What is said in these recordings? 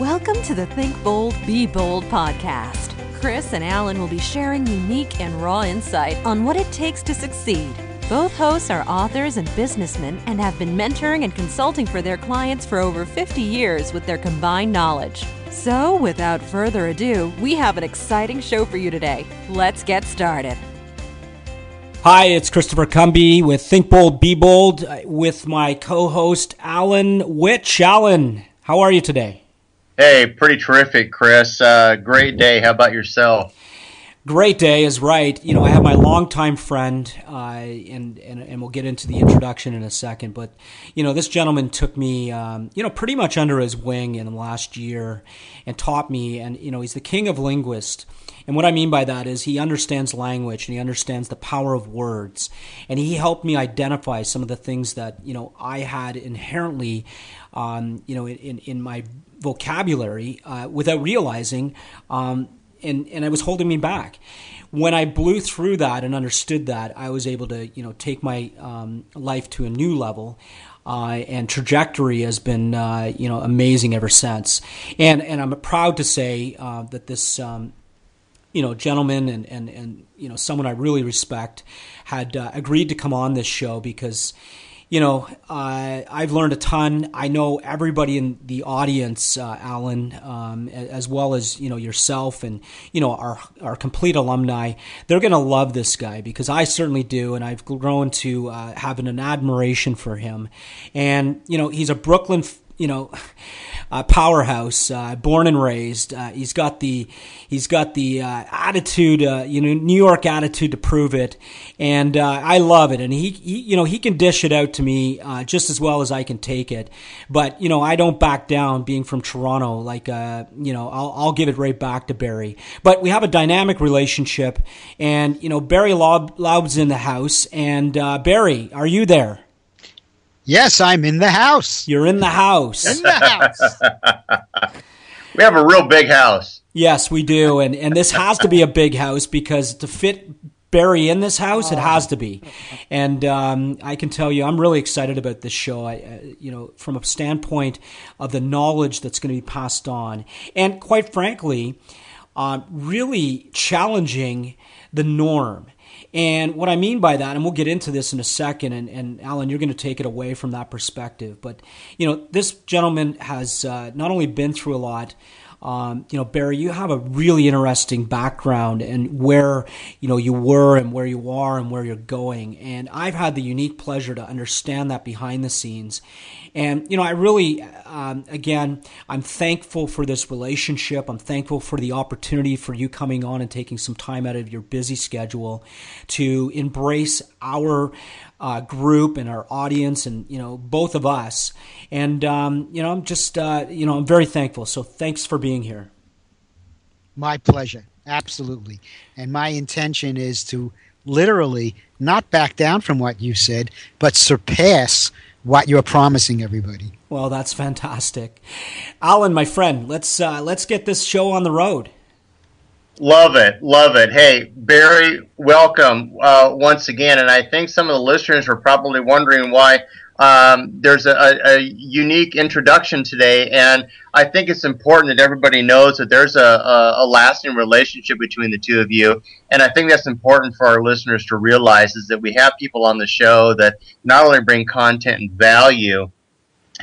Welcome to the Think Bold, Be Bold podcast. Chris and Alan will be sharing unique and raw insight on what it takes to succeed. Both hosts are authors and businessmen and have been mentoring and consulting for their clients for over 50 years with their combined knowledge. So, without further ado, we have an exciting show for you today. Let's get started. Hi, it's Christopher Cumby with Think Bold, Be Bold uh, with my co host, Alan Witch. Alan, how are you today? Hey, pretty terrific, Chris. Uh, great day. How about yourself? Great day is right. You know, I have my longtime friend, uh, and, and and we'll get into the introduction in a second. But you know, this gentleman took me, um, you know, pretty much under his wing in the last year, and taught me. And you know, he's the king of linguists and what I mean by that is he understands language and he understands the power of words. And he helped me identify some of the things that, you know, I had inherently, um, you know, in, in my vocabulary uh, without realizing. Um, and, and it was holding me back. When I blew through that and understood that, I was able to, you know, take my um, life to a new level. Uh, and trajectory has been uh, you know amazing ever since. And and I'm proud to say uh, that this um, you know, gentleman and, and, and you know, someone I really respect had uh, agreed to come on this show because, you know, uh, I've learned a ton. I know everybody in the audience, uh, Alan, um, as well as you know yourself and you know our our complete alumni. They're going to love this guy because I certainly do, and I've grown to uh, having an admiration for him. And you know, he's a Brooklyn, you know uh, powerhouse, uh, born and raised. Uh, he's got the he's got the uh, attitude, uh, you know, New York attitude to prove it, and I love it. And he, he, you know, he can dish it out to me just as well as I can take it. But you know, I don't back down. Being from Toronto, like you know, I'll, I'll give it right back to Barry. But we have a dynamic relationship, and you know, Barry Laub, Laub's in the house, and Barry, are you there? Yes, I'm in the house. You're in the house. in the house. we have a real big house. Yes, we do, and and this has to be a big house because to fit Barry in this house, it has to be. And um, I can tell you, I'm really excited about this show. I, uh, you know, from a standpoint of the knowledge that's going to be passed on, and quite frankly, uh, really challenging the norm and what I mean by that, and we'll get into this in a second, and, and Alan, you're going to take it away from that perspective. But, you know, this gentleman has uh, not only been through a lot, um, you know, Barry, you have a really interesting background and where, you know, you were and where you are and where you're going. And I've had the unique pleasure to understand that behind the scenes. And, you know, I really, um, again, I'm thankful for this relationship. I'm thankful for the opportunity for you coming on and taking some time out of your busy schedule to embrace our uh, group and our audience and, you know, both of us. And, um, you know, I'm just, uh, you know, I'm very thankful. So thanks for being here. My pleasure. Absolutely. And my intention is to literally not back down from what you said, but surpass what you're promising everybody. Well, that's fantastic, Alan, my friend. Let's uh, let's get this show on the road. Love it, love it. Hey, Barry, welcome uh, once again. And I think some of the listeners are probably wondering why um, there's a, a, unique introduction today, and I think it's important that everybody knows that there's a, a, a, lasting relationship between the two of you. And I think that's important for our listeners to realize is that we have people on the show that not only bring content and value,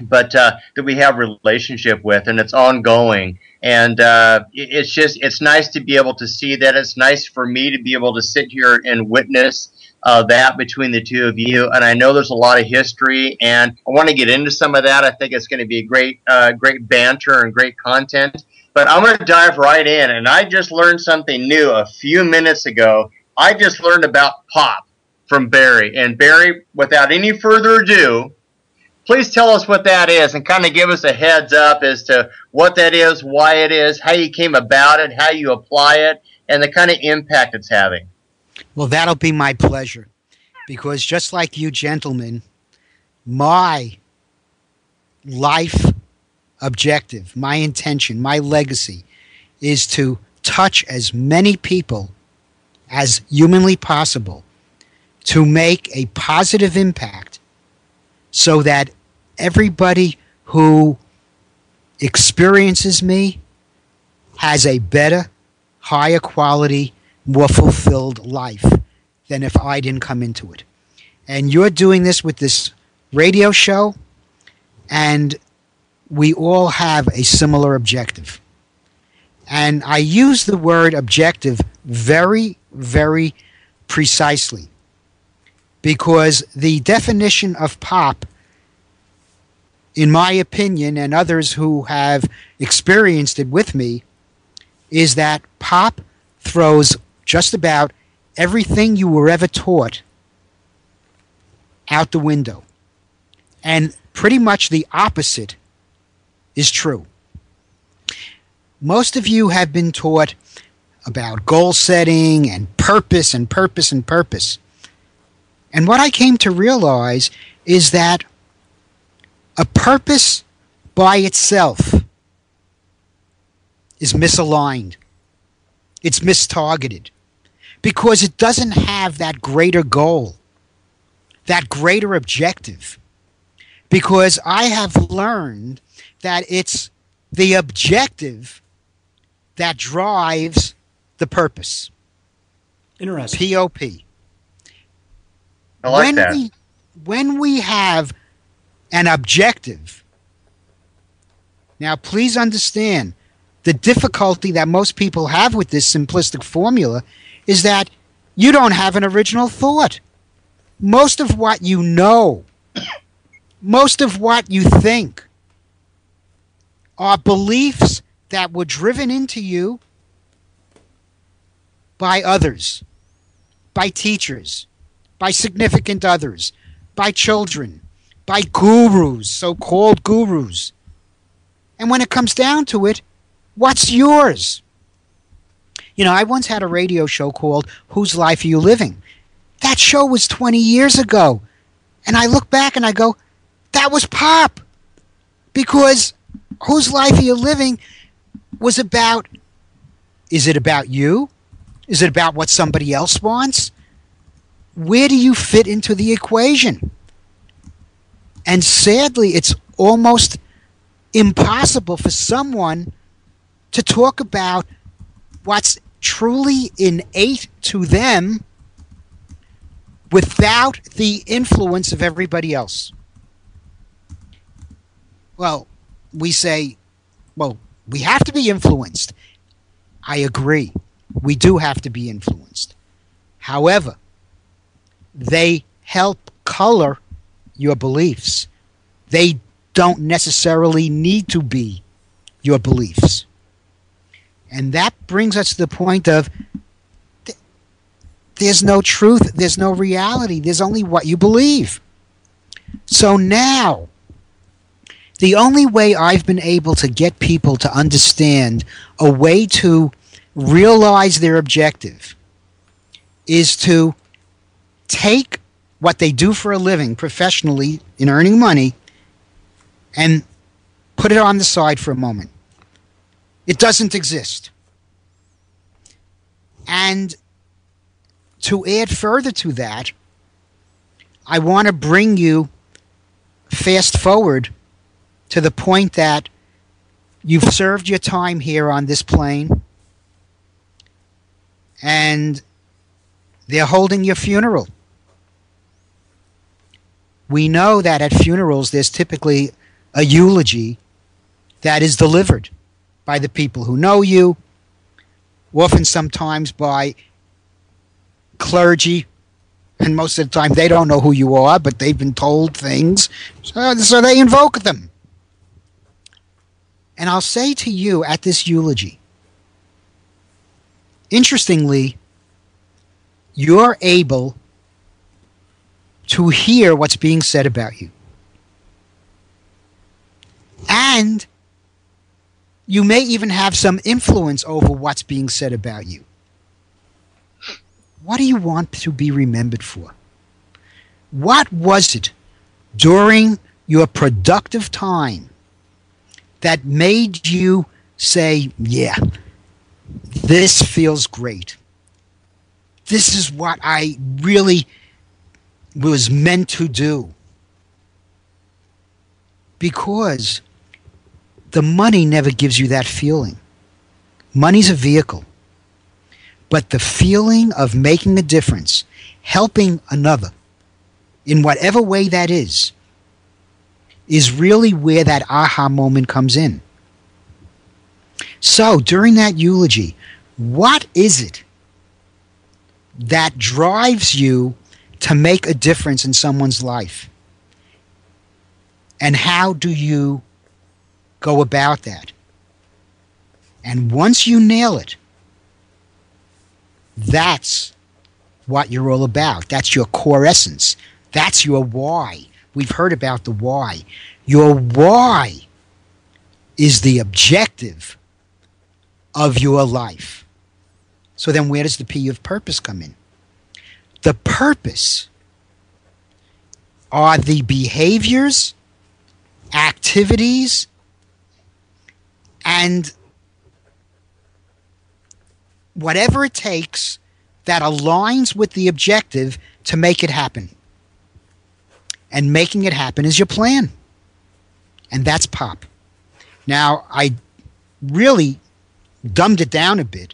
but uh, that we have relationship with, and it's ongoing. And uh, it's just it's nice to be able to see that. It's nice for me to be able to sit here and witness uh, that between the two of you. And I know there's a lot of history, and I want to get into some of that. I think it's going to be a great, uh, great banter and great content. But I'm going to dive right in, and I just learned something new a few minutes ago. I just learned about pop from Barry. And Barry, without any further ado, please tell us what that is and kind of give us a heads up as to what that is, why it is, how you came about it, how you apply it, and the kind of impact it's having. Well, that'll be my pleasure. Because just like you gentlemen, my life objective, my intention, my legacy is to touch as many people as humanly possible to make a positive impact so that everybody who experiences me has a better, higher quality, more fulfilled life than if I didn't come into it. And you're doing this with this radio show, and we all have a similar objective. And I use the word objective very, very precisely because the definition of pop, in my opinion, and others who have experienced it with me, is that pop throws just about everything you were ever taught out the window. And pretty much the opposite is true. Most of you have been taught about goal setting and purpose and purpose and purpose. And what I came to realize is that a purpose by itself is misaligned. It's mistargeted because it doesn't have that greater goal, that greater objective. Because I have learned that it's the objective that drives the purpose. Interesting. POP. I like when that. We, when we have an objective, now please understand the difficulty that most people have with this simplistic formula is that you don't have an original thought. Most of what you know, most of what you think, are beliefs that were driven into you by others, by teachers, by significant others, by children, by gurus, so called gurus. And when it comes down to it, what's yours? You know, I once had a radio show called Whose Life Are You Living? That show was 20 years ago. And I look back and I go, that was pop. Because Whose Life Are You Living was about is it about you? Is it about what somebody else wants? Where do you fit into the equation? And sadly, it's almost impossible for someone to talk about what's truly innate to them without the influence of everybody else. Well, we say, well, we have to be influenced. I agree. We do have to be influenced. However, they help color your beliefs. They don't necessarily need to be your beliefs. And that brings us to the point of th- there's no truth, there's no reality, there's only what you believe. So now, the only way I've been able to get people to understand a way to realize their objective is to take what they do for a living professionally in earning money and put it on the side for a moment. It doesn't exist. And to add further to that, I want to bring you fast forward to the point that you've served your time here on this plane and they're holding your funeral. We know that at funerals there's typically a eulogy that is delivered by the people who know you, often sometimes by clergy, and most of the time they don't know who you are, but they've been told things, so, so they invoke them. And I'll say to you at this eulogy, interestingly, you're able to hear what's being said about you. And you may even have some influence over what's being said about you. What do you want to be remembered for? What was it during your productive time that made you say, yeah, this feels great? This is what I really was meant to do. Because the money never gives you that feeling. Money's a vehicle. But the feeling of making a difference, helping another, in whatever way that is, is really where that aha moment comes in. So, during that eulogy, what is it that drives you to make a difference in someone's life? And how do you go about that? And once you nail it, that's what you're all about. That's your core essence. That's your why. We've heard about the why. Your why is the objective of your life. So then, where does the P of purpose come in? The purpose are the behaviors, activities, and whatever it takes that aligns with the objective to make it happen. And making it happen is your plan. And that's pop. Now, I really dumbed it down a bit,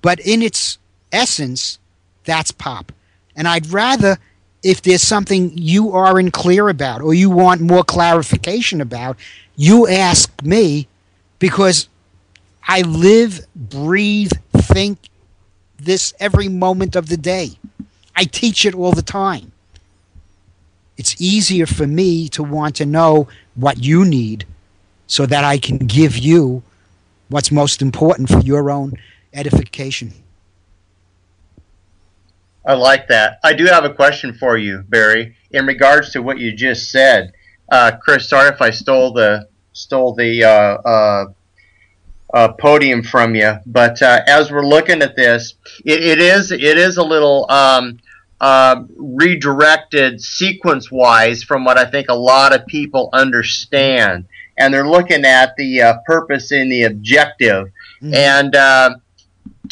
but in its essence, that's pop. And I'd rather, if there's something you aren't clear about or you want more clarification about, you ask me because I live, breathe, think this every moment of the day. I teach it all the time. It's easier for me to want to know what you need so that I can give you what's most important for your own edification. I like that. I do have a question for you, Barry, in regards to what you just said. Uh, Chris, sorry if I stole the stole the uh, uh, uh, podium from you. But uh, as we're looking at this, it, it is it is a little um, uh, redirected sequence wise from what I think a lot of people understand, and they're looking at the uh, purpose and the objective. Mm-hmm. And uh,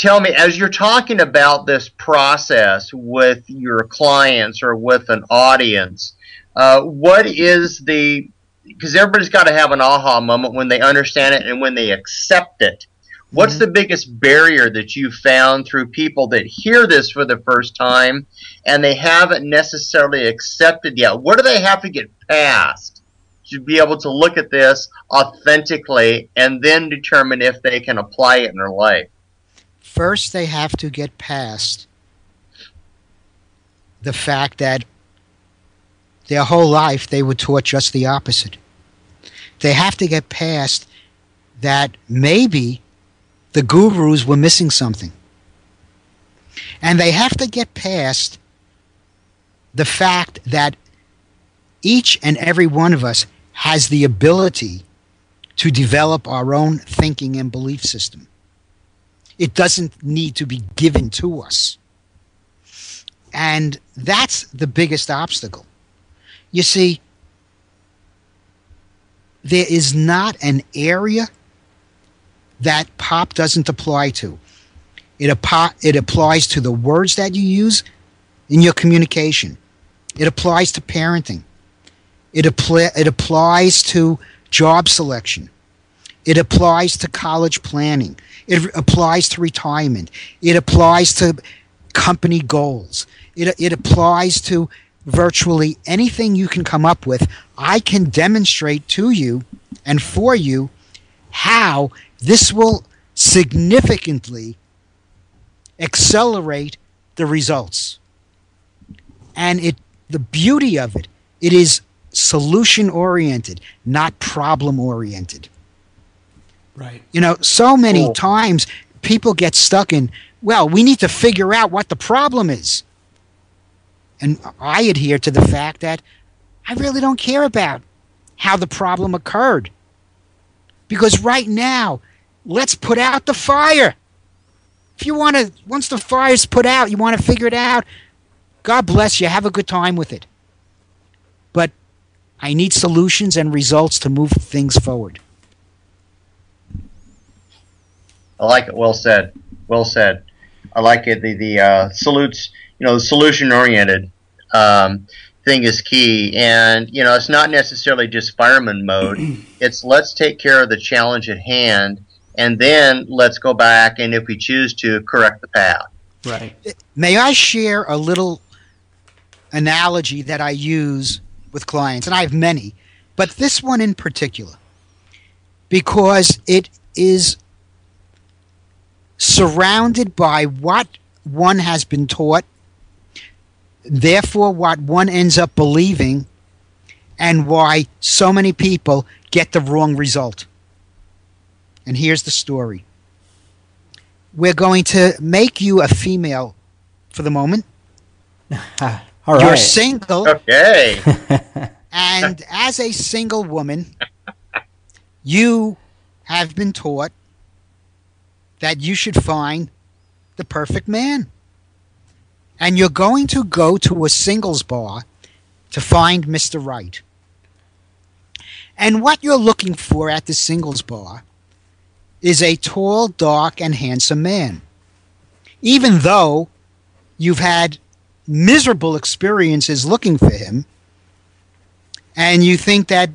tell me, as you're talking about this process with your clients or with an audience, uh, what is the because everybody's got to have an aha moment when they understand it and when they accept it. What's mm-hmm. the biggest barrier that you found through people that hear this for the first time and they haven't necessarily accepted yet? What do they have to get past to be able to look at this authentically and then determine if they can apply it in their life? First, they have to get past the fact that their whole life they were taught just the opposite. They have to get past that maybe the gurus were missing something. And they have to get past the fact that each and every one of us has the ability to develop our own thinking and belief system. It doesn't need to be given to us. And that's the biggest obstacle. You see, there is not an area that pop doesn't apply to. It, it applies to the words that you use in your communication. It applies to parenting. It, apply, it applies to job selection. It applies to college planning. It applies to retirement. It applies to company goals. It, it applies to virtually anything you can come up with, I can demonstrate to you and for you how this will significantly accelerate the results. And it the beauty of it, it is solution oriented, not problem oriented. Right. You know, so many cool. times people get stuck in, well, we need to figure out what the problem is. And I adhere to the fact that I really don't care about how the problem occurred. Because right now, let's put out the fire. If you want to, once the fire's put out, you want to figure it out, God bless you. Have a good time with it. But I need solutions and results to move things forward. I like it. Well said. Well said. I like it. The the uh, salutes you know, the solution oriented. Um, thing is key. And, you know, it's not necessarily just fireman mode. it's let's take care of the challenge at hand and then let's go back and if we choose to correct the path. Right. May I share a little analogy that I use with clients? And I have many, but this one in particular, because it is surrounded by what one has been taught, therefore, what one ends up believing, and why so many people get the wrong result. And here's the story we're going to make you a female for the moment. All right. You're single. Okay. and as a single woman, you have been taught that you should find the perfect man. And you're going to go to a singles bar to find Mr. Right. And what you're looking for at the singles bar is a tall, dark, and handsome man. Even though you've had miserable experiences looking for him, and you think that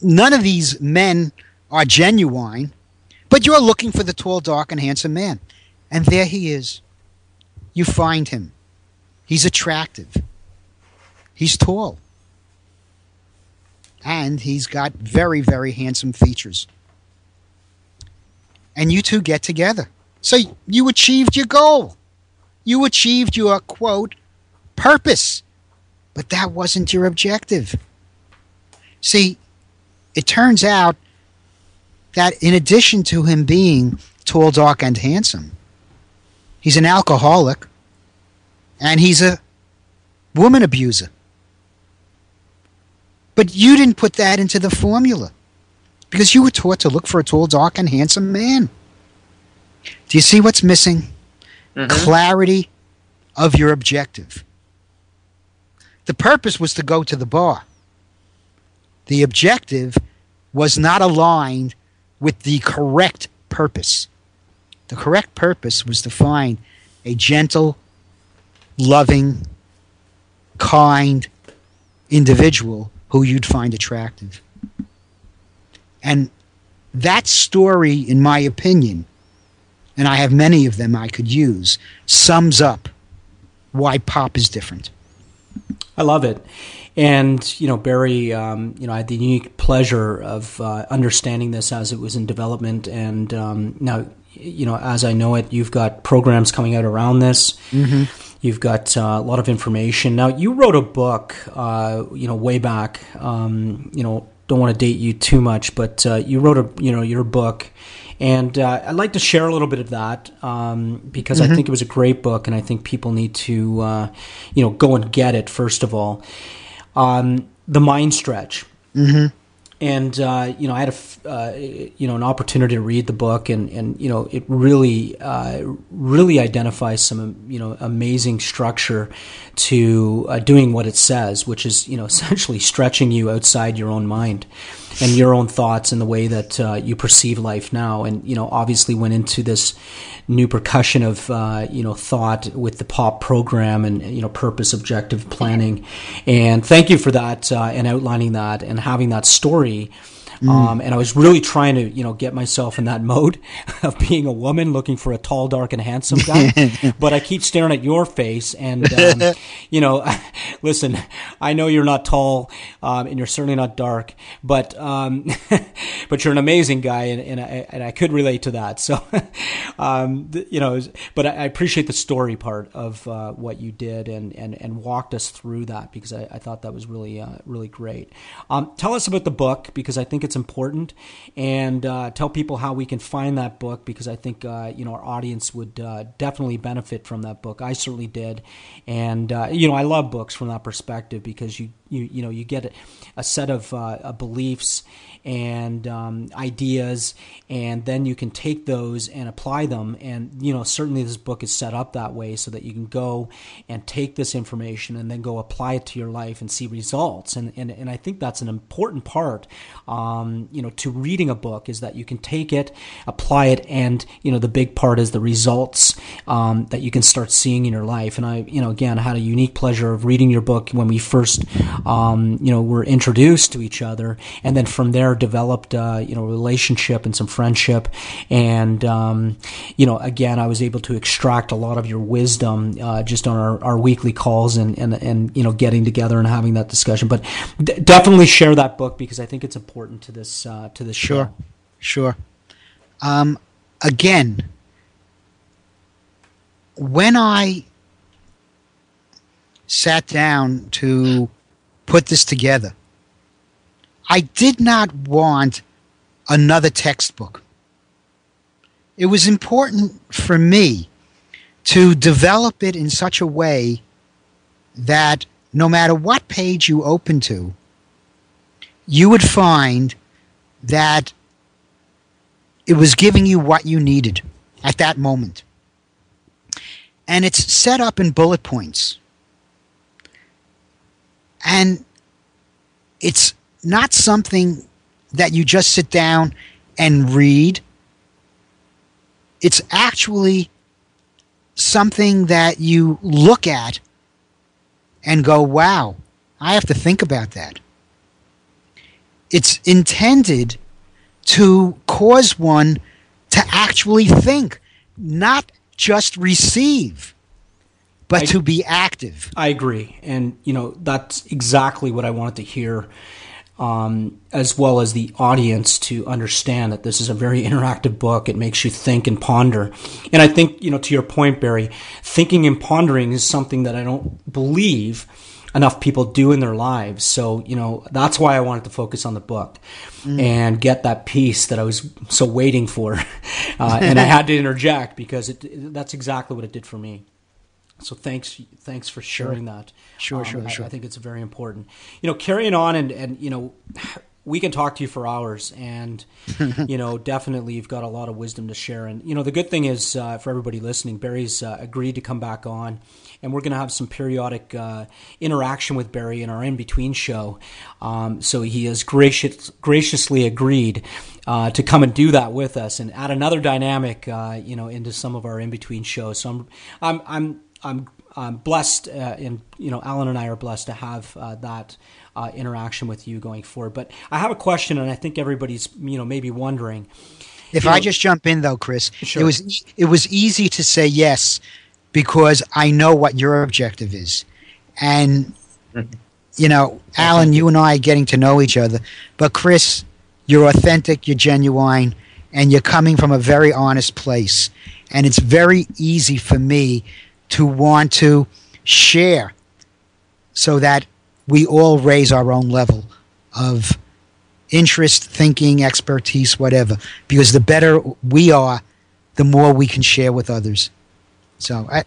none of these men are genuine, but you're looking for the tall, dark, and handsome man. And there he is. You find him. He's attractive. He's tall. And he's got very, very handsome features and you two get together. So you achieved your goal. You achieved your quote purpose. But that wasn't your objective. See, it turns out that in addition to him being tall, dark, and handsome, he's an alcoholic and he's a woman abuser. But you didn't put that into the formula because you were taught to look for a tall, dark, and handsome man. Do you see what's missing? Mm-hmm. Clarity of your objective. The purpose was to go to the bar. The objective was not aligned with the correct purpose. The correct purpose was to find a gentle, loving, kind individual who you'd find attractive. And that story, in my opinion, and I have many of them I could use, sums up why pop is different. I love it. And, you know, Barry, um, you know, I had the unique pleasure of uh, understanding this as it was in development. And um, now, you know, as I know it, you've got programs coming out around this. Mm-hmm. You've got uh, a lot of information. Now, you wrote a book, uh, you know, way back, um, you know, don't want to date you too much, but uh, you wrote a you know your book, and uh, I'd like to share a little bit of that um, because mm-hmm. I think it was a great book, and I think people need to uh, you know go and get it first of all. Um, the Mind Stretch. Mm-hmm and uh, you know I had a uh, you know an opportunity to read the book and and you know it really uh, really identifies some you know amazing structure to uh, doing what it says, which is you know essentially stretching you outside your own mind and your own thoughts and the way that uh, you perceive life now. And you know, obviously went into this new percussion of uh, you know thought with the pop program and you know purpose, objective planning. And thank you for that uh, and outlining that and having that story Mm. Um, and I was really trying to, you know, get myself in that mode of being a woman looking for a tall, dark, and handsome guy. but I keep staring at your face, and um, you know, listen, I know you're not tall, um, and you're certainly not dark, but um, but you're an amazing guy, and, and I and I could relate to that. So, um, you know, but I, appreciate the story part of uh, what you did and and and walked us through that because I, I thought that was really uh, really great. Um, tell us about the book because I think it's important, and uh, tell people how we can find that book because I think uh, you know our audience would uh, definitely benefit from that book. I certainly did, and uh, you know I love books from that perspective because you you you know you get a set of uh, beliefs and um, ideas, and then you can take those and apply them. And you know, certainly this book is set up that way so that you can go and take this information and then go apply it to your life and see results. And and, and I think that's an important part. Um, you know, to reading a book is that you can take it, apply it, and you know, the big part is the results um, that you can start seeing in your life. And I, you know, again, had a unique pleasure of reading your book when we first, um, you know, were introduced to each other, and then from there developed, uh, you know, relationship and some friendship. And um, you know, again, I was able to extract a lot of your wisdom uh, just on our, our weekly calls and, and and you know, getting together and having that discussion. But d- definitely share that book because I think it's important to this uh, to this Sure, show. sure. Um, again, when I sat down to put this together, I did not want another textbook. It was important for me to develop it in such a way that no matter what page you open to, you would find that it was giving you what you needed at that moment. And it's set up in bullet points. And it's not something that you just sit down and read. It's actually something that you look at and go, wow, I have to think about that. It's intended to cause one to actually think, not just receive, but I- to be active. I agree, and you know that's exactly what I wanted to hear, um, as well as the audience to understand that this is a very interactive book. It makes you think and ponder, and I think you know to your point, Barry, thinking and pondering is something that I don't believe enough people do in their lives. So you know that's why I wanted to focus on the book and get that piece that I was so waiting for, uh, and I had to interject because it, that's exactly what it did for me. So thanks, thanks for sharing that. Sure, Um, sure, I, sure. I think it's very important. You know, carrying on and and you know, we can talk to you for hours, and you know, definitely you've got a lot of wisdom to share. And you know, the good thing is uh, for everybody listening, Barry's uh, agreed to come back on, and we're going to have some periodic uh, interaction with Barry in our in between show. Um, so he has gracious, graciously agreed. Uh, to come and do that with us and add another dynamic, uh, you know, into some of our in between shows. So I'm, I'm, I'm, I'm I'm blessed, uh, and you know, Alan and I are blessed to have uh, that uh, interaction with you going forward. But I have a question, and I think everybody's you know maybe wondering. If You I know- just jump in though, Chris, Sure. it was e- it was easy to say yes because I know what your objective is, and you know, Alan, you and I are getting to know each other, but Chris, you're authentic, you're genuine, and you're coming from a very honest place, and it's very easy for me to want to share so that we all raise our own level of interest, thinking, expertise, whatever. Because the better we are, the more we can share with others. So, I,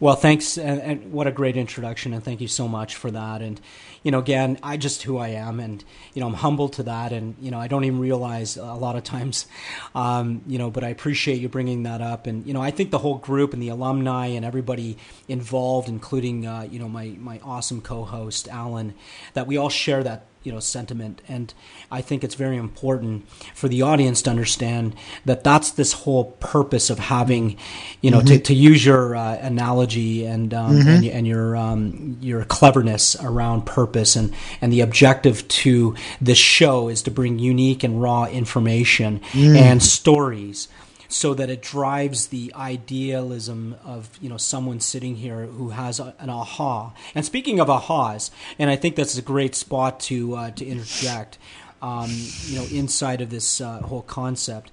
Well, thanks, and, and what a great introduction, and thank you so much for that. And you know, again, I just who I am, and you know, I'm humble to that, and you know, I don't even realize a lot of times, um, you know, but I appreciate you bringing that up, and you know, I think the whole group and the alumni and everybody involved, including uh, you know my my awesome co-host Alan, that we all share that you know sentiment. And i think it's very important for the audience to understand that that's this whole purpose of having you know to, to use your uh, analogy and um, and, y- and your um, your cleverness around purpose. And and the objective to this show is to bring unique and raw information and stories so that it drives the idealism of you know someone sitting here who has a, an aha. And speaking of ahas, and I think that's a great spot to uh, to interject, um, you know, inside of this uh, whole concept.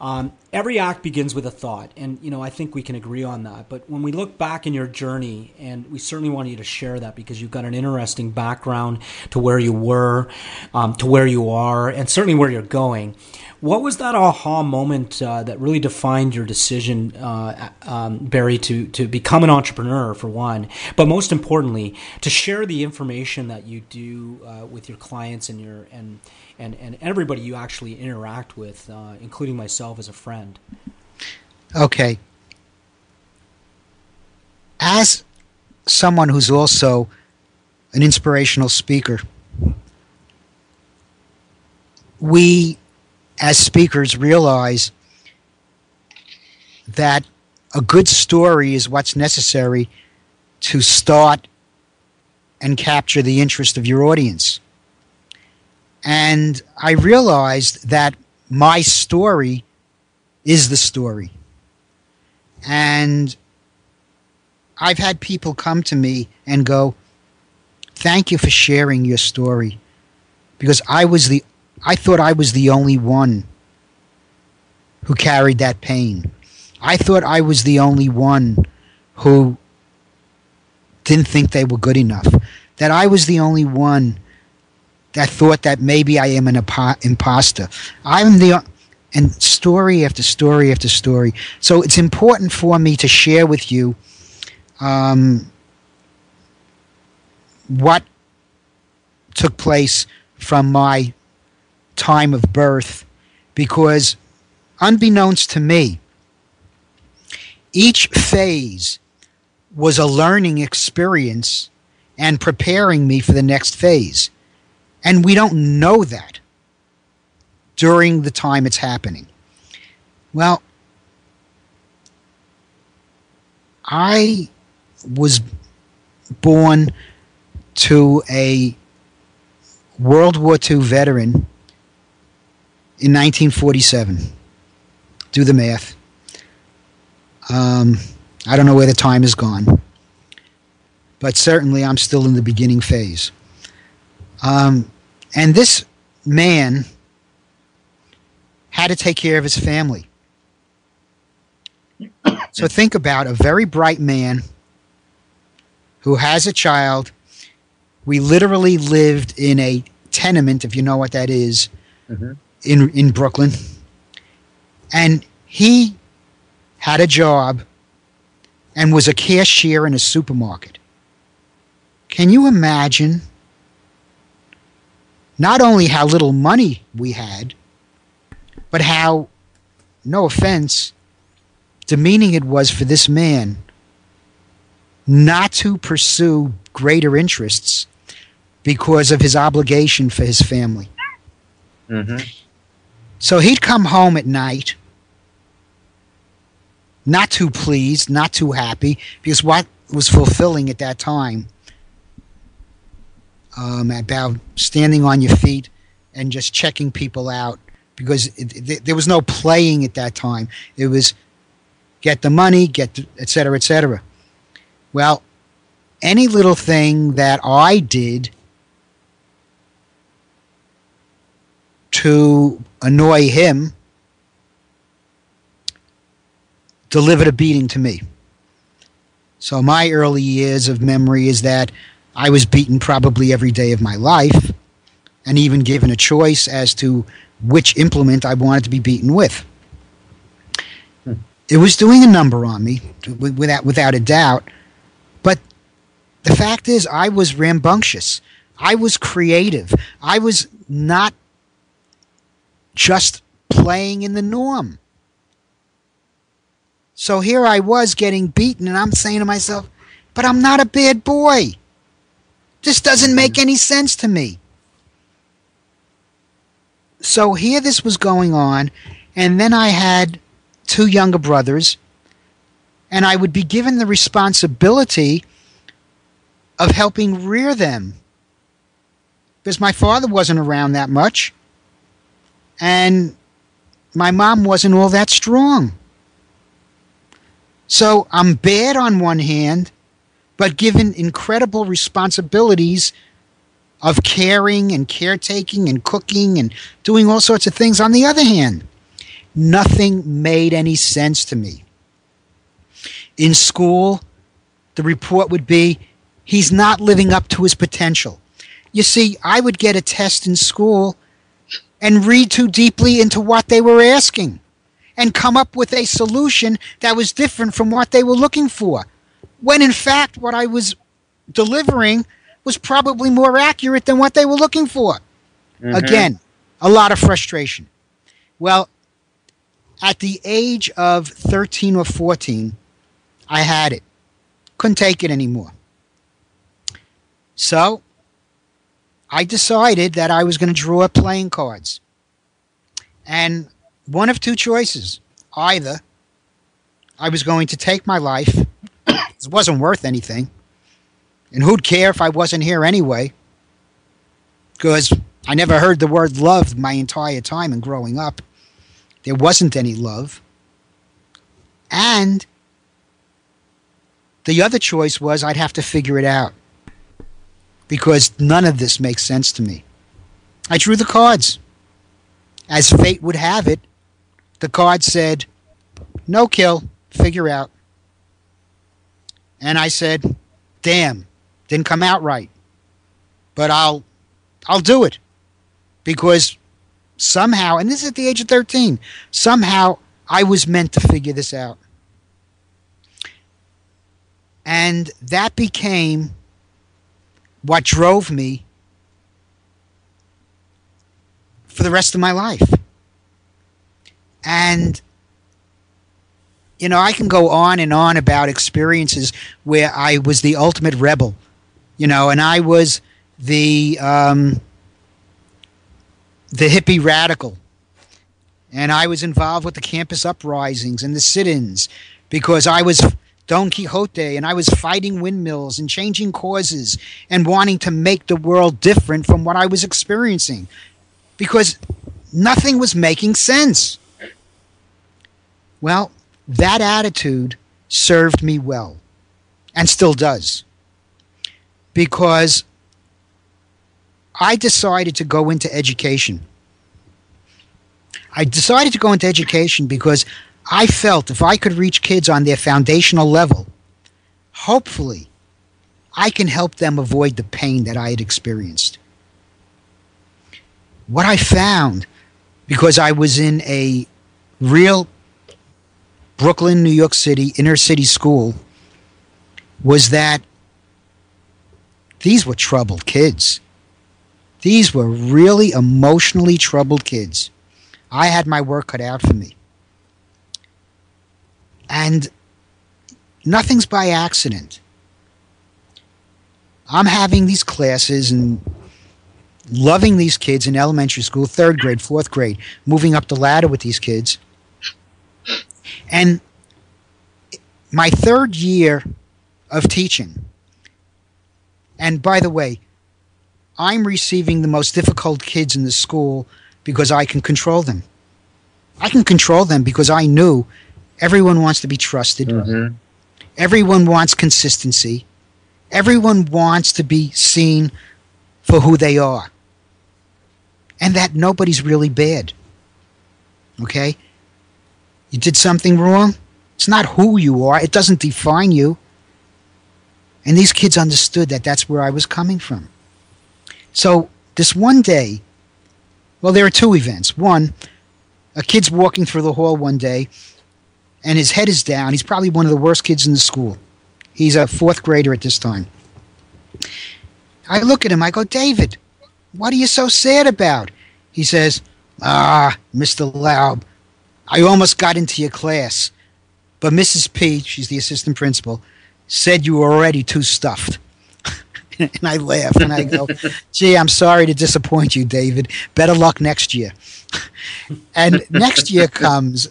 Um, every act begins with a thought, and you know I think we can agree on that. But when we look back in your journey, and we certainly want you to share that because you've got an interesting background to where you were, um, to where you are, and certainly where you're going. What was that aha moment uh, that really defined your decision, uh, um, Barry, to to become an entrepreneur for one, but most importantly, to share the information that you do uh, with your clients and your and and and everybody you actually interact with, uh, including myself as a friend. okay. As someone who's also an inspirational speaker, we as speakers realize that a good story is what's necessary to start and capture the interest of your audience. And I realized that my story is the story. And I've had people come to me and go, Thank you for sharing your story. Because I was the I thought I was the only one who carried that pain. I thought I was the only one who didn't think they were good enough. That I was the only one that thought that maybe I am an imposter. I'm the and story after story after story. So it's important for me to share with you um, what took place from my time of birth because unbeknownst to me each phase was a learning experience and preparing me for the next phase and we don't know that during the time it's happening. Well, I was born to a World War II veteran in 1947. Do the math. Um, I don't know where the time has gone, but certainly I'm still in the beginning phase. Um, and this man had to take care of his family. So think about a very bright man who has a child. We literally lived in a tenement, if you know what that is, mm-hmm. in in Brooklyn, and he had a job and was a cashier in a supermarket. Can you imagine? Not only how little money we had, but how, no offense, demeaning it was for this man not to pursue greater interests because of his obligation for his family. Mm-hmm. So he'd come home at night, not too pleased, not too happy, because what was fulfilling at that time um, about standing on your feet and just checking people out because it, it, there was no playing at that time. It was get the money, get the, et cetera, et cetera. Well, any little thing that I did to annoy him delivered a beating to me. So my early years of memory is that I was beaten probably every day of my life and even given a choice as to which implement I wanted to be beaten with. Hmm. It was doing a number on me, without, without a doubt. But the fact is, I was rambunctious. I was creative. I was not just playing in the norm. So here I was getting beaten, and I'm saying to myself, but I'm not a bad boy. This doesn't make hmm. any sense to me. So here this was going on, and then I had two younger brothers, and I would be given the responsibility of helping rear them because my father wasn't around that much, and my mom wasn't all that strong. So I'm bad on one hand, but given incredible responsibilities of caring and caretaking and cooking and doing all sorts of things. On the other hand, nothing made any sense to me. In school, the report would be he's not living up to his potential. You see, I would get a test in school and read too deeply into what they were asking and come up with a solution that was different from what they were looking for. When in fact, what I was delivering was probably more accurate than what they were looking for. Mm-hmm. Again, a lot of frustration. Well, at the age of 13 or 14, I had it. Couldn't take it anymore. So I decided that I was going to draw playing cards. And one of two choices. Either I was going to take my life, it wasn't worth anything, and who'd care if I wasn't here anyway? Because I never heard the word love my entire time and growing up. There wasn't any love. And the other choice was I'd have to figure it out because none of this makes sense to me. I drew the cards. As fate would have it, the card said, no kill, figure out. And I said, damn, didn't come out right. But I'll I'll do it. Because somehow, and this is at the age of 13, somehow I was meant to figure this out. And that became what drove me for the rest of my life. And, you know, I can go on and on about experiences where I was the ultimate rebel, you know, and I was the, um, the hippie radical. And I was involved with the campus uprisings and the sit ins because I was Don Quixote and I was fighting windmills and changing causes and wanting to make the world different from what I was experiencing because nothing was making sense. Well, that attitude served me well and still does because I decided to go into education. I decided to go into education because I felt if I could reach kids on their foundational level, hopefully I can help them avoid the pain that I had experienced. What I found, because I was in a real Brooklyn, New York City, inner city school, was that these were troubled kids. These were really emotionally troubled kids. I had my work cut out for me. And nothing's by accident. I'm having these classes and loving these kids in elementary school, third grade, fourth grade, moving up the ladder with these kids. And my third year of teaching, and by the way, I'm receiving the most difficult kids in the school because I can control them. I can control them because I knew everyone wants to be trusted. Mm-hmm. Everyone wants consistency. Everyone wants to be seen for who they are. And that nobody's really bad. Okay? You did something wrong? It's not who you are, it doesn't define you. And these kids understood that that's where I was coming from. So, this one day, well, there are two events. One, a kid's walking through the hall one day, and his head is down. He's probably one of the worst kids in the school. He's a fourth grader at this time. I look at him, I go, David, what are you so sad about? He says, Ah, Mr. Laub, I almost got into your class, but Mrs. P, she's the assistant principal, said you were already too stuffed. and I laugh and I go, gee, I'm sorry to disappoint you, David. Better luck next year. and next year comes,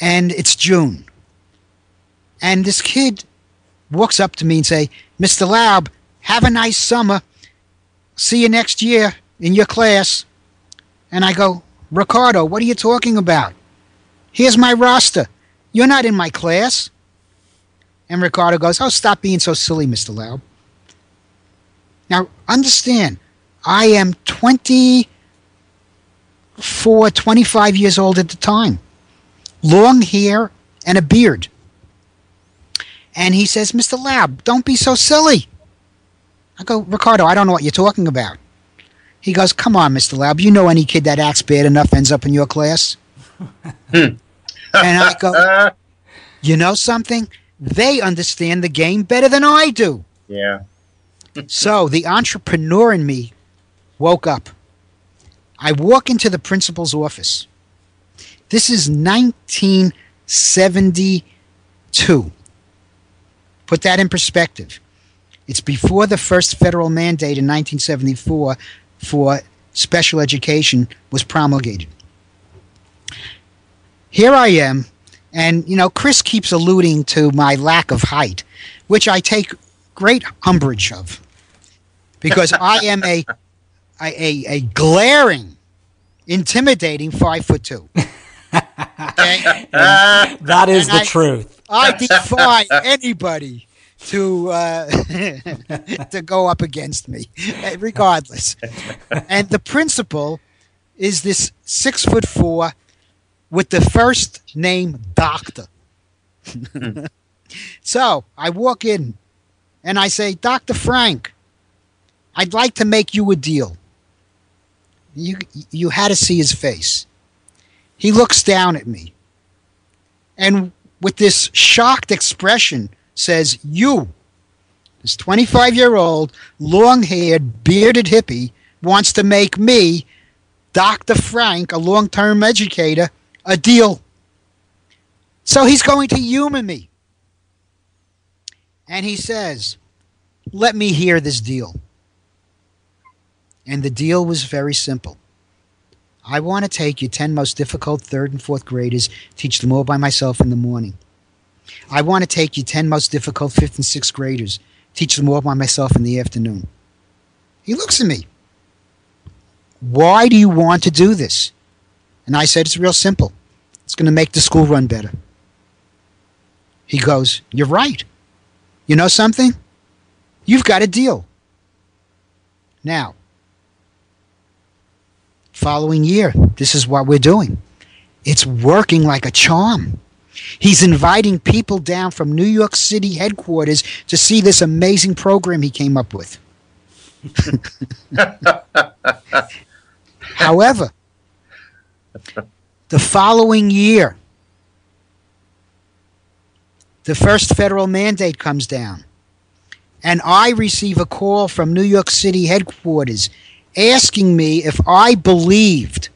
and it's June. And this kid walks up to me and say, Mr. Laub, have a nice summer. See you next year in your class. And I go, Ricardo, what are you talking about? Here's my roster. You're not in my class. And Ricardo goes, Oh, stop being so silly, Mr. Laub. Now, understand, I am 24, 25 years old at the time. Long hair and a beard. And he says, Mr. Laub, don't be so silly. I go, Ricardo, I don't know what you're talking about. He goes, Come on, Mr. Laub, you know any kid that acts bad enough ends up in your class? Hmm. And I go, You know something? They understand the game better than I do. Yeah. so the entrepreneur in me woke up. I walk into the principal's office. This is 1972. Put that in perspective. It's before the first federal mandate in 1974 for special education was promulgated. Here I am, and you know, Chris keeps alluding to my lack of height, which I take great umbrage of, because I am a a, a glaring, intimidating five foot two. Okay? that is and the I- truth. I defy anybody to uh, to go up against me, regardless. And the principal is this six foot four with the first name Doctor. Hmm. so I walk in and I say, Doctor Frank, I'd like to make you a deal. You you had to see his face. He looks down at me and with this shocked expression says, You, this 25 year old, long haired, bearded hippie, wants to make me, Dr. Frank, a long term educator, a deal. So he's going to humor me. And he says, Let me hear this deal. And the deal was very simple. I want to take your 10 most difficult third and fourth graders, teach them all by myself in the morning. I want to take your 10 most difficult fifth and sixth graders, teach them all by myself in the afternoon. He looks at me. Why do you want to do this? And I said, It's real simple. It's going to make the school run better. He goes, You're right. You know something? You've got a deal. Now, following year, this is what we're doing. It's working like a charm. He's inviting people down from New York City headquarters to see this amazing program he came up with. However, the following year, the first federal mandate comes down, and I receive a call from New York City headquarters asking me if I believed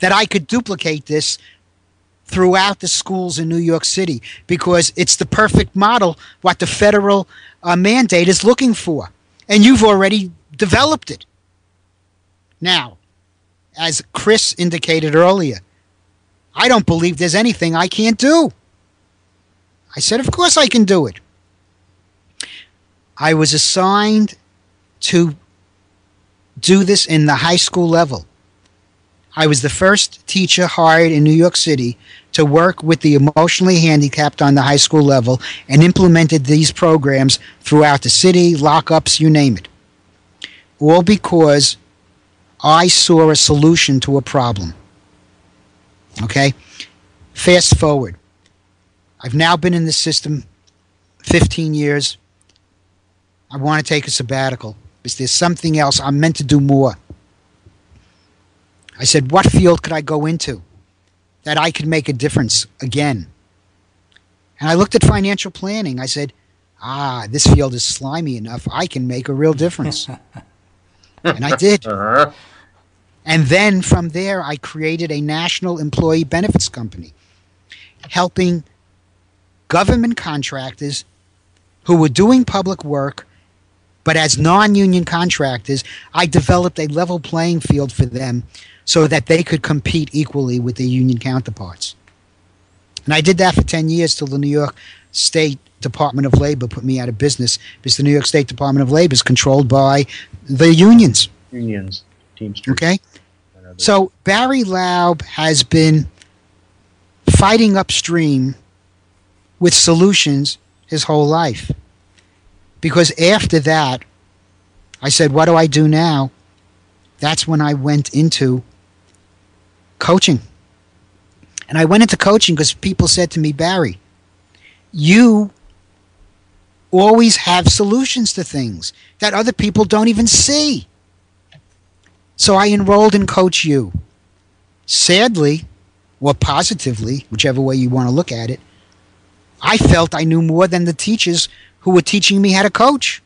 that I could duplicate this throughout the schools in New York City because it's the perfect model what the federal uh, mandate is looking for. And you've already developed it. Now, as Chris indicated earlier, I don't believe there's anything I can't do. I said, Of course I can do it. I was assigned to do this in the high school level. I was the first teacher hired in New York City to work with the emotionally handicapped on the high school level and implemented these programs throughout the city, lockups, you name it. All because I saw a solution to a problem. Okay? Fast forward. I've now been in the system 15 years. I want to take a sabbatical. Is there something else I'm meant to do more? I said, what field could I go into that I could make a difference again? And I looked at financial planning. I said, ah, this field is slimy enough. I can make a real difference. and I did. Uh-huh. And then from there, I created a national employee benefits company, helping government contractors who were doing public work, but as non union contractors, I developed a level playing field for them so that they could compete equally with their union counterparts. And I did that for 10 years till the New York State Department of Labor put me out of business because the New York State Department of Labor is controlled by the unions. Unions, Teamsters. Okay? So Barry Laub has been fighting upstream with solutions his whole life. Because after that, I said, What do I do now? That's when I went into coaching. And I went into coaching because people said to me, Barry, you always have solutions to things that other people don't even see. So I enrolled in Coach U. Sadly, or positively, whichever way you want to look at it, I felt I knew more than the teachers who were teaching me how to coach.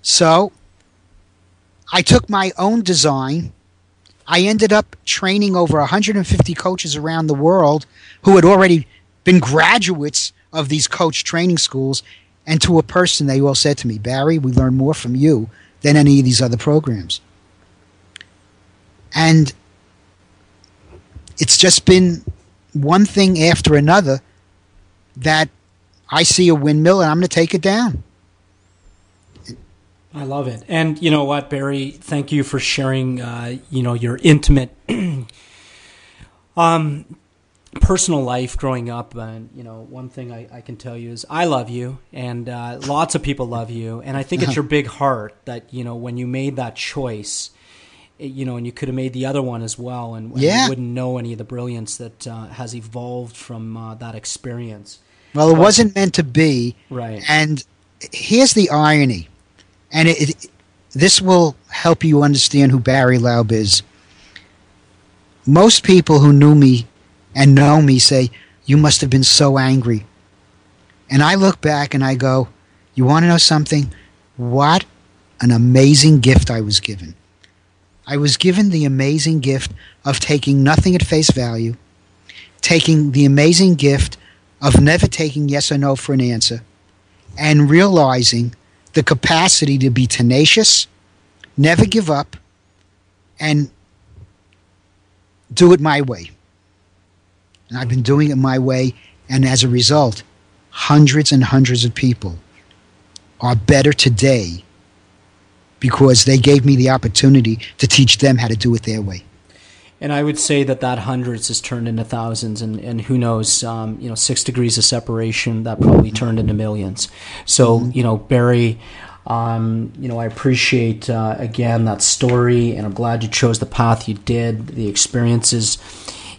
So I took my own design. I ended up training over 150 coaches around the world who had already been graduates of these coach training schools. And to a person, they all said to me, Barry, we learn more from you than any of these other programs. And it's just been one thing after another that I see a windmill and I'm going to take it down. I love it. And you know what, Barry? Thank you for sharing. Uh, you know your intimate, um, personal life growing up. And you know, one thing I, I can tell you is I love you, and uh, lots of people love you. And I think it's your big heart that you know when you made that choice. You know, and you could have made the other one as well, and, and Yeah. you wouldn't know any of the brilliance that uh, has evolved from uh, that experience. Well, it wasn't meant to be. Right. And here's the irony, and it, it, this will help you understand who Barry Laub is. Most people who knew me and know me say, You must have been so angry. And I look back and I go, You want to know something? What an amazing gift I was given. I was given the amazing gift of taking nothing at face value, taking the amazing gift of never taking yes or no for an answer, and realizing the capacity to be tenacious, never give up, and do it my way. And I've been doing it my way, and as a result, hundreds and hundreds of people are better today because they gave me the opportunity to teach them how to do it their way. And I would say that that hundreds has turned into thousands, and, and who knows, um, you know, six degrees of separation that probably turned into millions. So, you know, Barry, um, you know, I appreciate uh, again that story, and I'm glad you chose the path you did, the experiences,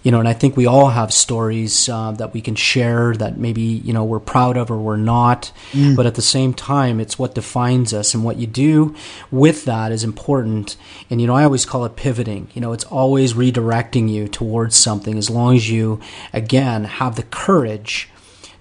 you know, and I think we all have stories uh, that we can share that maybe you know we're proud of or we're not, but at the same time, it's what defines us, and what you do with that is important. And you know, I always call it pivoting. You know, it's always redirecting you towards something as long as you, again, have the courage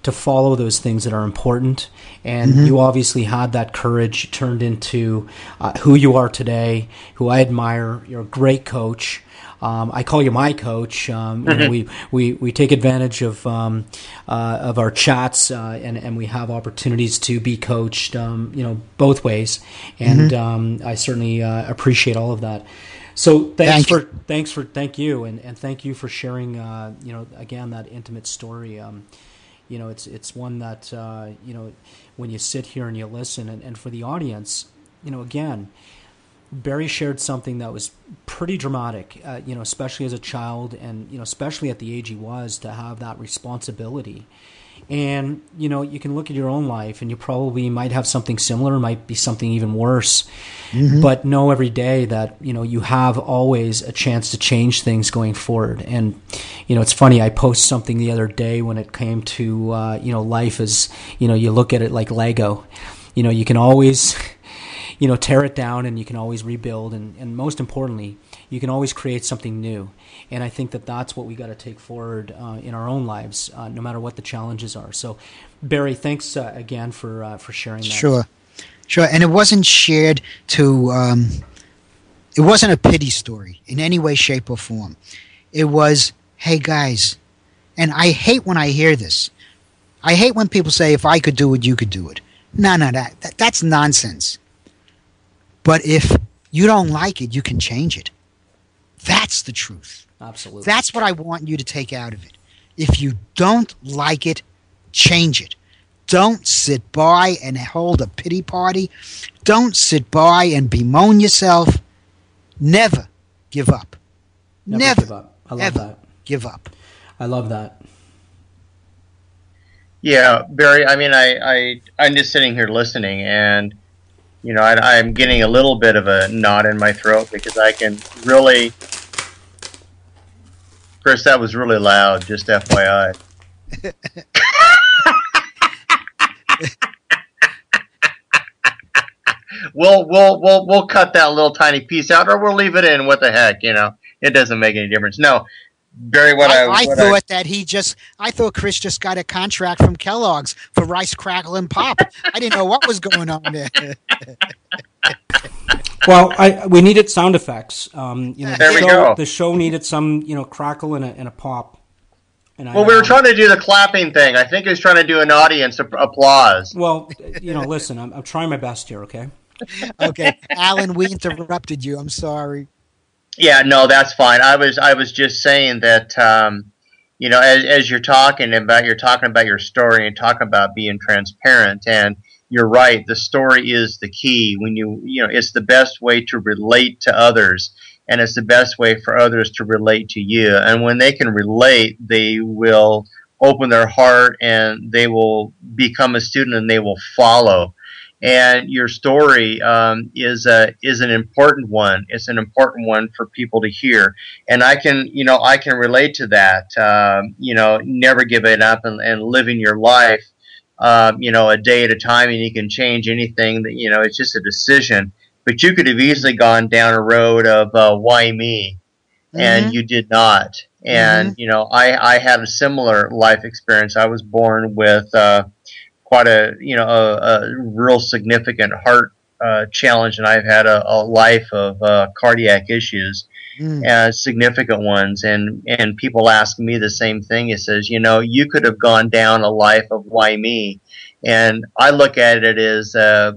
to follow those things that are important. And you obviously had that courage turned into uh, who you are today, who I admire. You're a great coach. Um, I call you my coach. Um, you know, we, we, we take advantage of um, uh, of our chats uh, and and we have opportunities to be coached. Um, you know, both ways, and um, I certainly uh, appreciate all of that. So thanks Thank you. for thanks for thank you and, and thank you for sharing. Uh, you know, again that intimate story. Um, you know, it's it's one that uh, you know when you sit here and you listen, and, and for the audience, you know, again, Barry shared something that was pretty dramatic. Uh, you know, especially as a child, and you know, especially at the age he was, to have that responsibility. And you know, you can look at your own life, and you probably might have something similar, might be something even worse. But know every day that you know you have always a chance to change things going forward. And you know, it's funny. I posted something the other day when it came to uh, you know life as you know you look at it like Lego. You know, you can always you know tear it down and you can always rebuild and, and most importantly you can always create something new and i think that that's what we got to take forward uh, in our own lives uh, no matter what the challenges are so barry thanks uh, again for uh, for sharing that Sure, sure. And it wasn't shared to. Um, it wasn't a pity story in any way, shape, or form. It was, hey guys, and I hate when I hear this. I hate when people say, "If I could do it, you could do it." No, no, that, that that's nonsense. But if you don't like it, you can change it. That's the truth. absolutely That's what I want you to take out of it. If you don't like it, change it. Don't sit by and hold a pity party. Don't sit by and bemoan yourself. Never give up. Never Never, give up. I love ever that. give up. i love that Yeah, Barry. I mean, I, I I'm just sitting here listening, and you know, I, I'm getting a little bit of a knot in my throat because I can really, Chris, that was really loud. Just FYI. we'll we'll we'll we'll cut that little tiny piece out, or we'll leave it in. What the heck, you know? It doesn't make any difference. No, Barry. What I, I, I what thought that he just, I thought Chris just got a contract from Kellogg's for Rice Crackle and Pop. I didn't know what was going on there. well I, we needed sound effects um, you know the There we show, go. the show needed some you know crackle and a, and a pop and I, Well, we were um, trying to do the clapping thing. I think he was trying to do an audience applause. well you know listen I'm, I'm trying my best here okay okay, Alan, we interrupted you. I'm sorry. Yeah, no, that's fine. I was I was just saying that um, you know as, as you're talking about you're talking about your story and talking about being transparent and you're right the story is the key when you you know it's the best way to relate to others and it's the best way for others to relate to you and when they can relate they will open their heart and they will become a student and they will follow and your story um, is a is an important one. It's an important one for people to hear, and I can you know I can relate to that. Um, you know, never giving up and, and living your life, um, you know, a day at a time, and you can change anything. That you know, it's just a decision. But you could have easily gone down a road of uh, why me, mm-hmm. and you did not. And mm-hmm. you know, I I had a similar life experience. I was born with. Uh, quite a you know a, a real significant heart uh, challenge, and I've had a, a life of uh, cardiac issues, mm. and significant ones. And and people ask me the same thing. It says, you know, you could have gone down a life of why me, and I look at it as uh,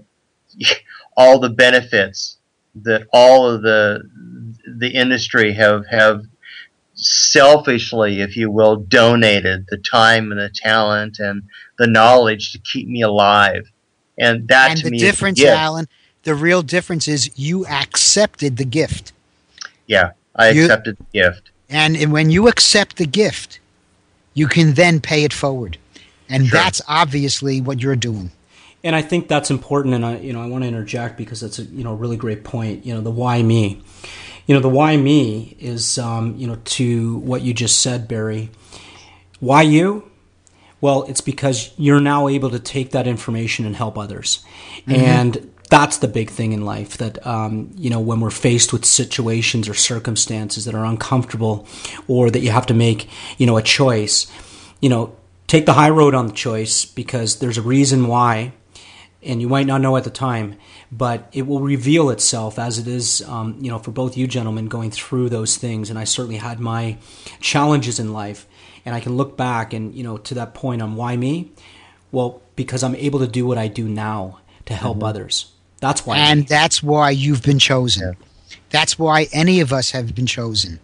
all the benefits that all of the the industry have have selfishly, if you will, donated the time and the talent and the knowledge to keep me alive. And that and to the me difference, Alan, the real difference is you accepted the gift. Yeah, I you, accepted the gift. And, and when you accept the gift, you can then pay it forward. And sure. that's obviously what you're doing. And I think that's important. And I, you know, I want to interject because that's a you know really great point. You know, the why me you know the why me is um, you know to what you just said barry. Why you? Well it's because you're now able to take that information and help others. Mm-hmm. and that's the big thing in life that um, you know when we're faced with situations or circumstances that are uncomfortable or that you have to make you know a choice you know take the high road on the choice because there's a reason why and you might not know at the time but it will reveal itself as it is, um, you know, for both you gentlemen going through those things. And I certainly had my challenges in life, and I can look back and you know to that point on why me. Well, because I'm able to do what I do now to help mm-hmm. others. That's why. And that's why you've been chosen. That's why any of us have been chosen.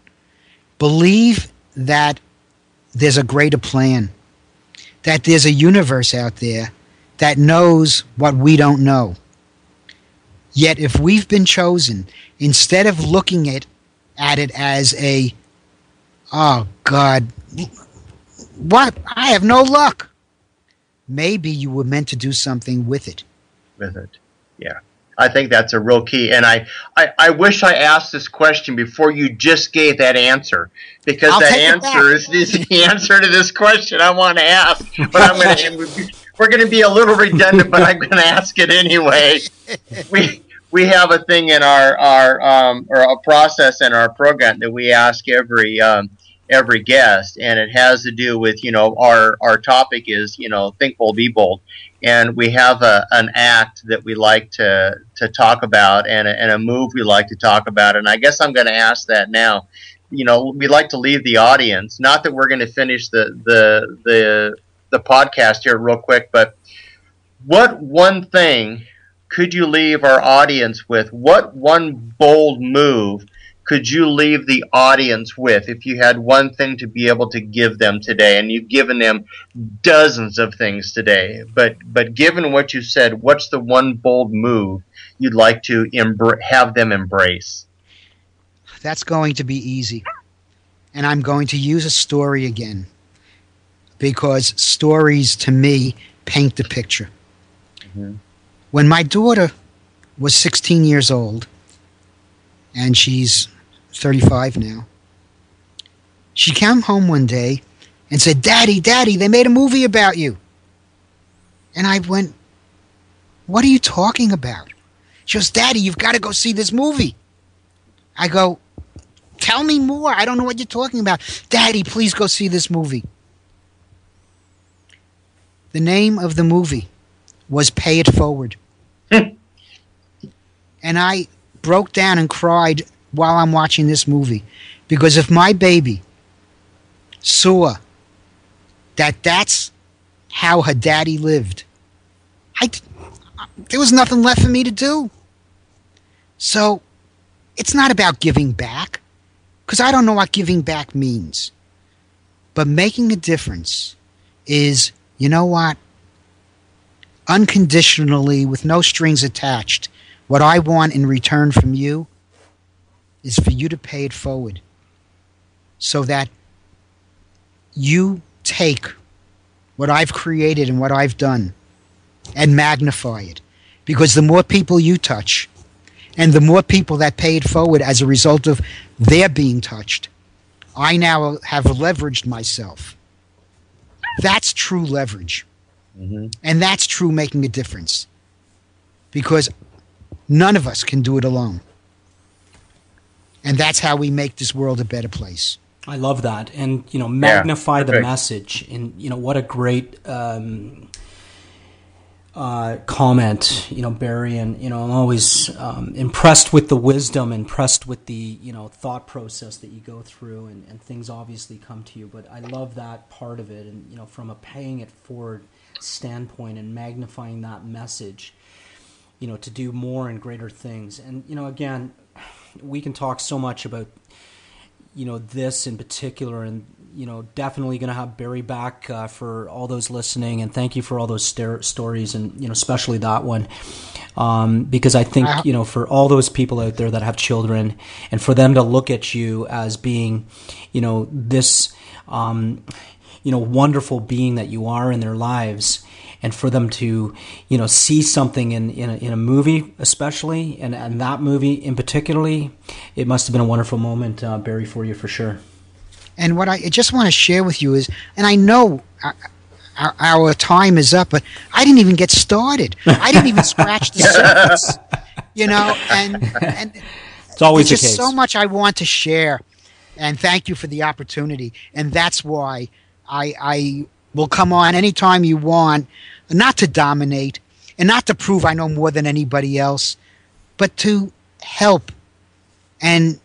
Believe that there's a greater plan, that there's a universe out there that knows what we don't know. Yet, if we've been chosen, instead of looking at, at it as a, oh God, what? I have no luck. Maybe you were meant to do something with it. With it, yeah. I think that's a real key. And I, I, I wish I asked this question before you just gave that answer because I'll that answer is, is, the answer to this question I want to ask. But I'm going to we're going to be a little redundant, but I'm going to ask it anyway. We we have a thing in our our um, or a process in our program that we ask every um, every guest, and it has to do with you know our our topic is you know think bold, be bold, and we have a, an act that we like to to talk about and a, and a move we like to talk about, and I guess I'm going to ask that now. You know, we like to leave the audience. Not that we're going to finish the the the the podcast here real quick, but what one thing could you leave our audience with? What one bold move could you leave the audience with if you had one thing to be able to give them today? And you've given them dozens of things today, but but given what you said, what's the one bold move you'd like to embr- have them embrace? That's going to be easy, and I'm going to use a story again because stories to me paint the picture. Mm-hmm. When my daughter was 16 years old, and she's 35 now, she came home one day and said, Daddy, Daddy, they made a movie about you. And I went, What are you talking about? She goes, Daddy, you've got to go see this movie. I go, Tell me more. I don't know what you're talking about. Daddy, please go see this movie. The name of the movie was Pay It Forward and I broke down and cried while I'm watching this movie because if my baby saw that that's how her daddy lived, I there was nothing left for me to do. So it's not about giving back. because I don't know what giving back means. But making a difference is, you know what? Unconditionally, with no strings attached, what I want in return from you is for you to pay it forward so that you take what I've created and what I've done and magnify it. Because the more people you touch, and the more people that pay it forward as a result of their being touched, I now have leveraged myself. That's true leverage. Mm-hmm. And that's true making a difference. Because none of us can do it alone. And that's how we make this world a better place. I love that, and you know, magnify yeah, the message, and you know, what a great um, uh, comment, you know, Barry, and you know, I'm always um, impressed with the wisdom, impressed with the you know thought process that you go through, and, and things obviously come to you. But I love that part of it, and you know, from a paying it forward standpoint and magnifying that message, you know, to do more and greater things. And you know, again, we can talk so much about you know this in particular and you know definitely going to have barry back uh, for all those listening and thank you for all those stories and you know especially that one um, because i think you know for all those people out there that have children and for them to look at you as being you know this um, you know wonderful being that you are in their lives and for them to you know see something in in a, in a movie especially and, and that movie in particularly it must have been a wonderful moment uh, barry for you for sure and what i just want to share with you is and i know our, our, our time is up but i didn't even get started i didn't even scratch the surface you know and and it's always just case. so much i want to share and thank you for the opportunity and that's why I, I will come on anytime you want, not to dominate and not to prove I know more than anybody else, but to help. And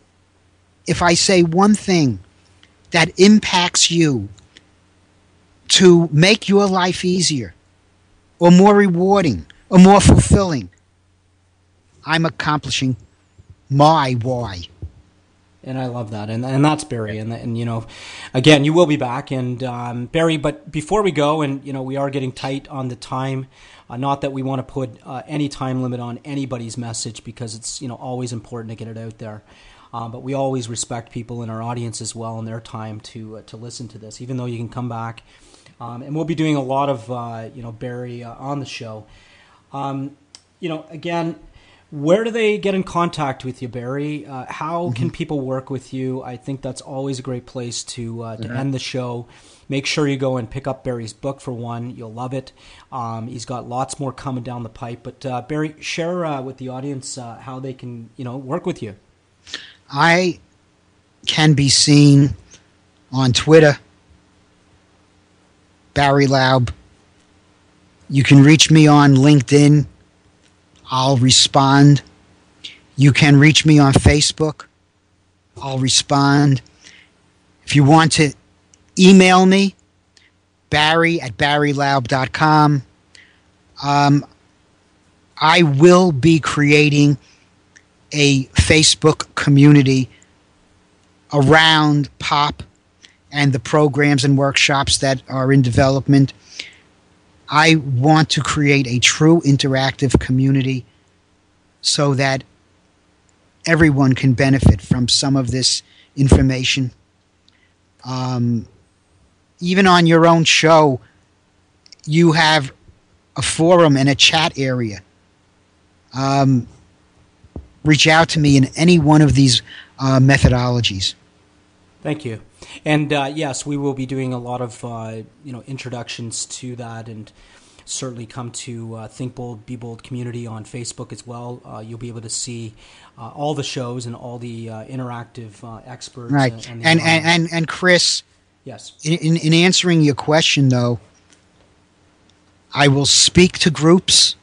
if I say one thing that impacts you to make your life easier or more rewarding or more fulfilling, I'm accomplishing my why and I love that, and and that's Barry, and and you know, again, you will be back, and um, Barry. But before we go, and you know, we are getting tight on the time. Uh, not that we want to put uh, any time limit on anybody's message because it's you know always important to get it out there. Um, but we always respect people in our audience as well and their time to uh, to listen to this, even though you can come back. Um, and we'll be doing a lot of uh, you know Barry uh, on the show. Um, you know, again, where do they get in contact with you, Barry? Uh, how mm-hmm. can people work with you? I think that's always a great place to uh, to mm-hmm. end the show. Make sure you go and pick up Barry's book for one. You'll love it. Um, he's got lots more coming down the pipe. But uh, Barry, share uh, with the audience uh, how they can you know work with you. I can be seen on Twitter, Barry Laub. You can reach me on LinkedIn I'll respond. You can reach me on Facebook. I'll respond. If you want to email me, barry at barrylaub.com. Um, I will be creating a Facebook community around POP and the programs and workshops that are in development. I want to create a true interactive community so that everyone can benefit from some of this information. Um, even on your own show, you have a forum and a chat area. Um, reach out to me in any one of these uh, methodologies. Thank you. And uh, yes, we will be doing a lot of uh, you know introductions to that, and certainly come to uh, Think Bold, Be Bold community on Facebook as well. Uh, you'll be able to see uh, all the shows and all the uh, interactive experts. Right, and and, and, and and Chris. Yes. In, in answering your question, though, I will speak to groups.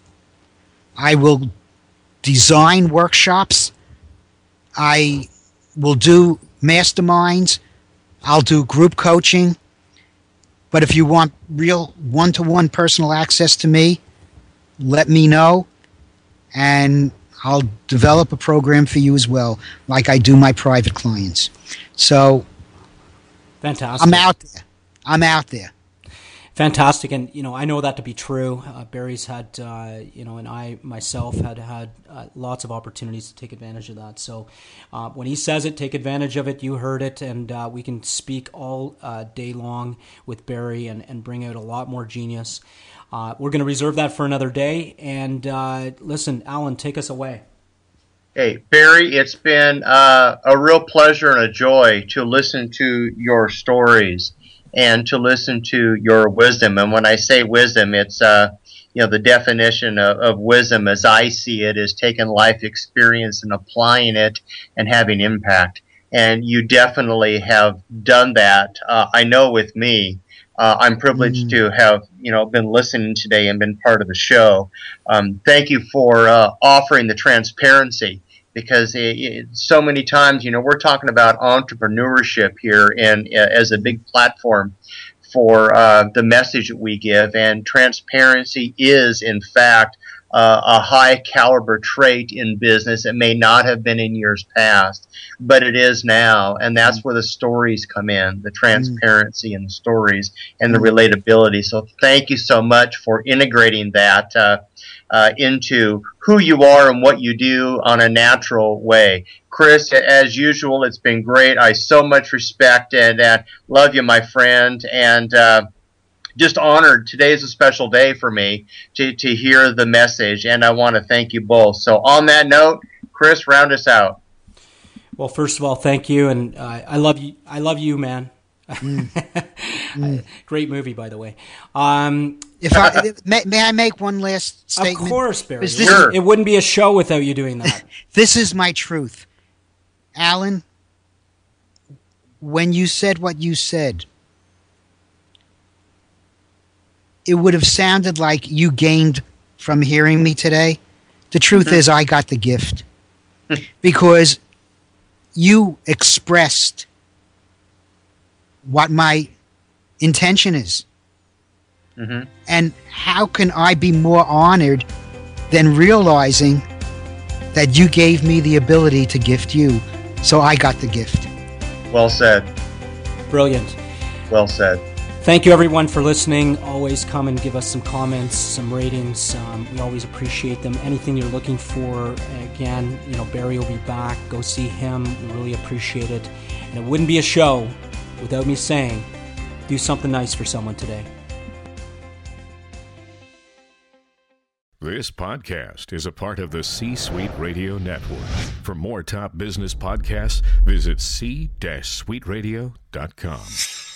I will design workshops. I will do masterminds. I'll do group coaching. But if you want real one to one personal access to me, let me know. And I'll develop a program for you as well, like I do my private clients. So fantastic. I'm out there. I'm out there. Fantastic, and you know I know that to be true. Uh, Barry's had, uh, you know, and I myself had had uh, lots of opportunities to take advantage of that. So uh, when he says it, take advantage of it. You heard it, and uh, we can speak all uh, day long with Barry and, and bring out a lot more genius. we're going to reserve that for another day. And listen, Alan, take us away. Hey, Barry, it's been a real pleasure and a joy to listen to your stories and to listen to your wisdom. And when I say wisdom, it's uh, you know the definition of, of, wisdom as I see it is taking life experience and applying it and having impact. And you definitely have done that. Uh, I know with me. Uh, I'm privileged mm-hmm. to have you know been listening today and been part of the show. Um, thank you for uh, offering the transparency because it, it, so many times, you know, we're talking about entrepreneurship here and uh, as a big platform for uh, the message that we give, and transparency is, in fact, uh, a high caliber trait in business. It may not have been in years past, but it is now, and that's where the stories come in, the transparency and the stories and the relatability. So, thank you so much for integrating that. Uh, uh, into who you are and what you do on a natural way. Chris, as usual, it's been great. I so much respect and uh, love you, my friend, and uh, just honored. Today is a special day for me to, to hear the message, and I want to thank you both. So, on that note, Chris, round us out. Well, first of all, thank you, and uh, I love you. I love you, man. Mm. mm. Great movie, by the way. Um, if I may, may, I make one last statement? Of course, Barry. This, sure. It wouldn't be a show without you doing that. this is my truth, Alan. When you said what you said, it would have sounded like you gained from hearing me today. The truth mm-hmm. is, I got the gift because you expressed what my intention is. Mm-hmm. And how can I be more honored than realizing that you gave me the ability to gift you? So I got the gift. Well said. Brilliant. Well said. Thank you, everyone, for listening. Always come and give us some comments, some ratings. Um, we always appreciate them. Anything you're looking for, again, you know, Barry will be back. Go see him. We really appreciate it. And it wouldn't be a show without me saying, do something nice for someone today. This podcast is a part of the C Suite Radio Network. For more top business podcasts, visit c-suiteradio.com.